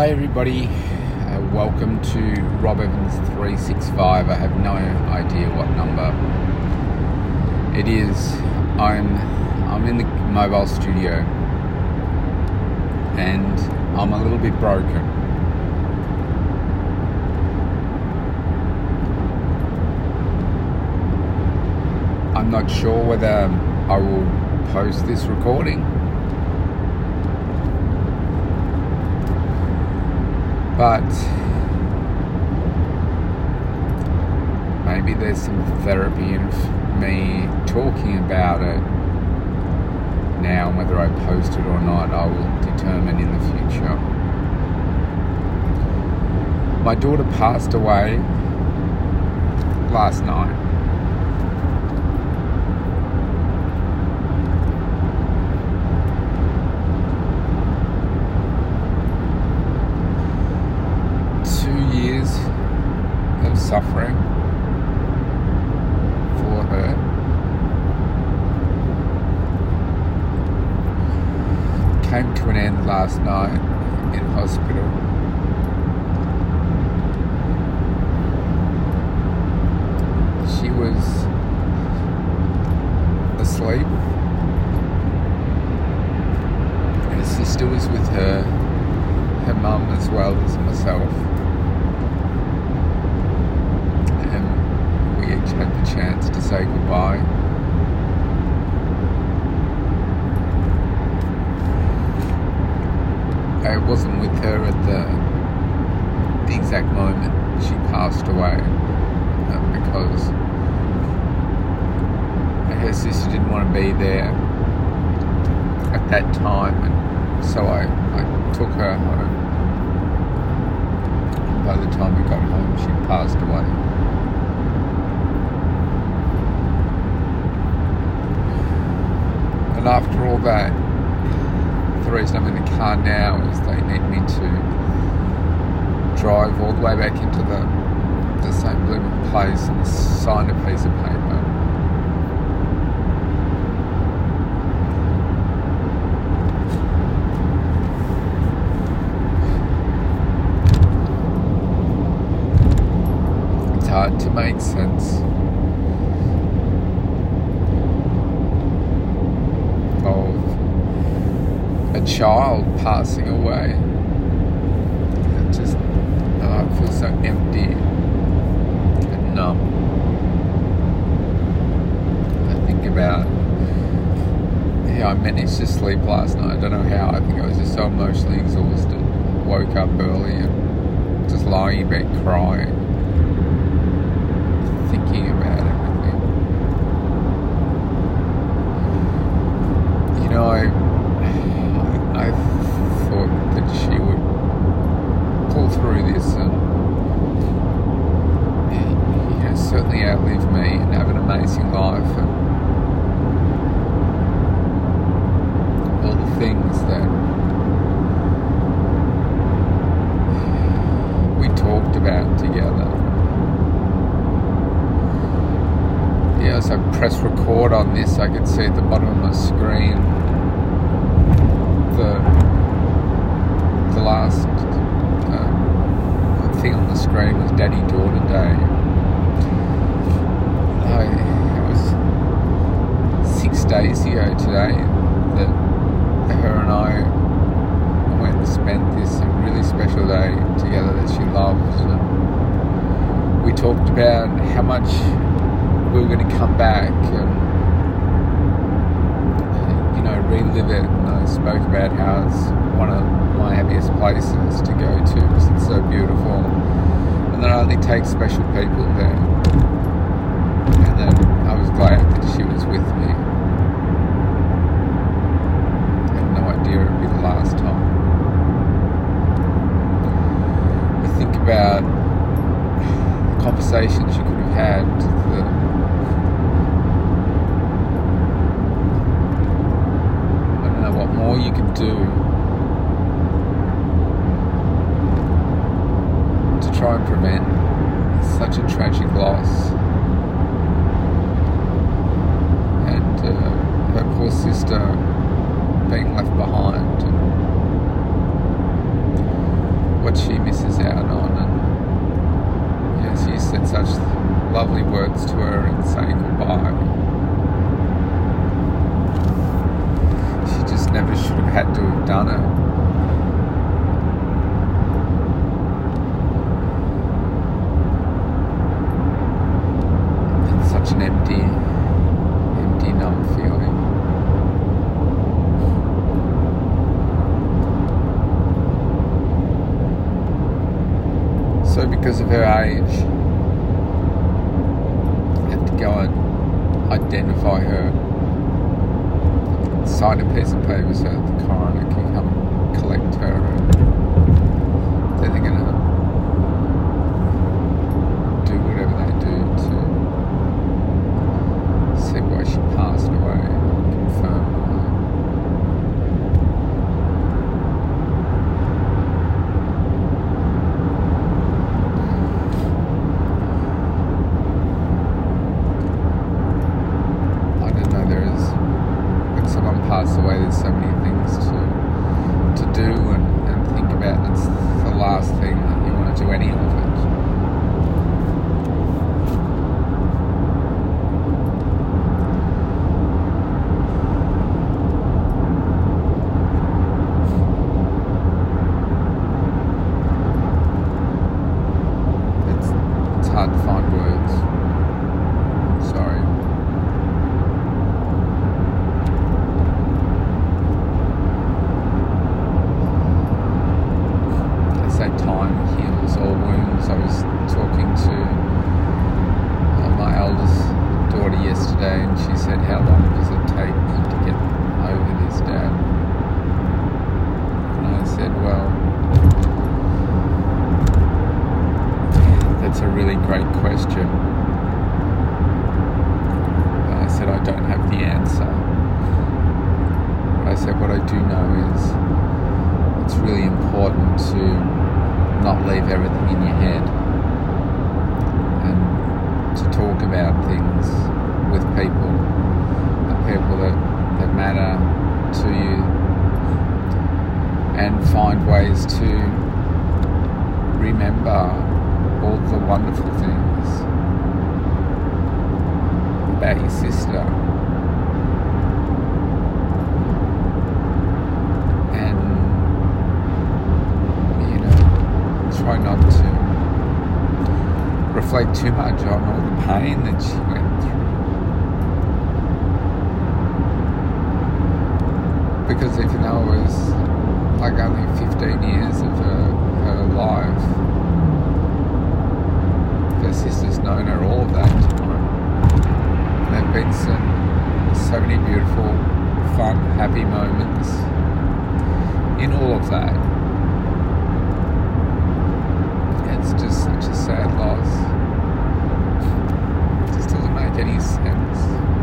Hi, everybody. Uh, welcome to Rob Evans 365. I have no idea what number it is. I'm I'm in the mobile studio and I'm a little bit broken. I'm not sure whether I will post this recording but maybe there's some therapy in me talking about it now. Whether I post it or not, I will determine in the future. My daughter passed away last night. Suffering for her. Came to an end last night in hospital. She was asleep. And her sister was with her, her mum as well as myself. had the chance to say goodbye. I wasn't with her at the, the exact moment she passed away uh, because her sister didn't want to be there at that time, and so I, I took her home. By the time we got home, she passed away. And after all that, the reason I'm in the car now is they need me to drive all the way back into the the same blooming place and sign a piece of paper. It's hard to make sense a child passing away. It just, oh, it feels so empty and numb. I think about how I managed to sleep last night. I don't know how. I think I was just so emotionally exhausted. Woke up early and just lying in bed crying, thinking about everything. You know, I she would pull through this and you know, certainly outlive me and have an amazing life and all the things that we talked about together. Yeah, as I press record on this, I can see at the bottom of my screen the the last uh, thing on the screen was Daddy Daughter Day. I, it was six days ago today that her and I went and spent this really special day together that she loves. And we talked about how much we were going to come back and you know relive it. And I spoke about how it's one of my happiest places to go to because it's so beautiful. And that I only take special people there. Then I was glad that she was with me. I had no idea it would be the last time. I think about the conversations you could have had, the I don't know what more you could do to try and prevent such a tragic loss. uh, being left behind and what she misses out on. And yes, you said such lovely words to her and saying goodbye. She just never should have had to have done it. an empty, empty numb feel. Her age, have to go and identify her, sign a piece of paper so that the coroner can come collect her. Then they're going to do whatever they do to see why she passed away, confirm. I don't know. There is passes away, there's so many things to to do and, and think about. It's the last thing that you want to do any of it. It's it's hard to find words. Sorry. They say time heals all wounds. I was talking to uh, my eldest daughter yesterday, and she said, "How long does it take to get over this, Dad?" And I said, "Well, that's a really great question." I said, "I don't have the answer." But I said, "What I do know is." it's really important to not leave everything in your head and to talk about things with people, the people that, that matter to you, and find ways to remember all the wonderful things about your sister. And you know, try not to reflect too much on all the pain that she went through. Because even though it was like only 15 years of her, her life, her sister's known her all of that time. And there have been some, so many beautiful, fun, happy moments in all of that. It's just such a sad loss. It just doesn't make any sense.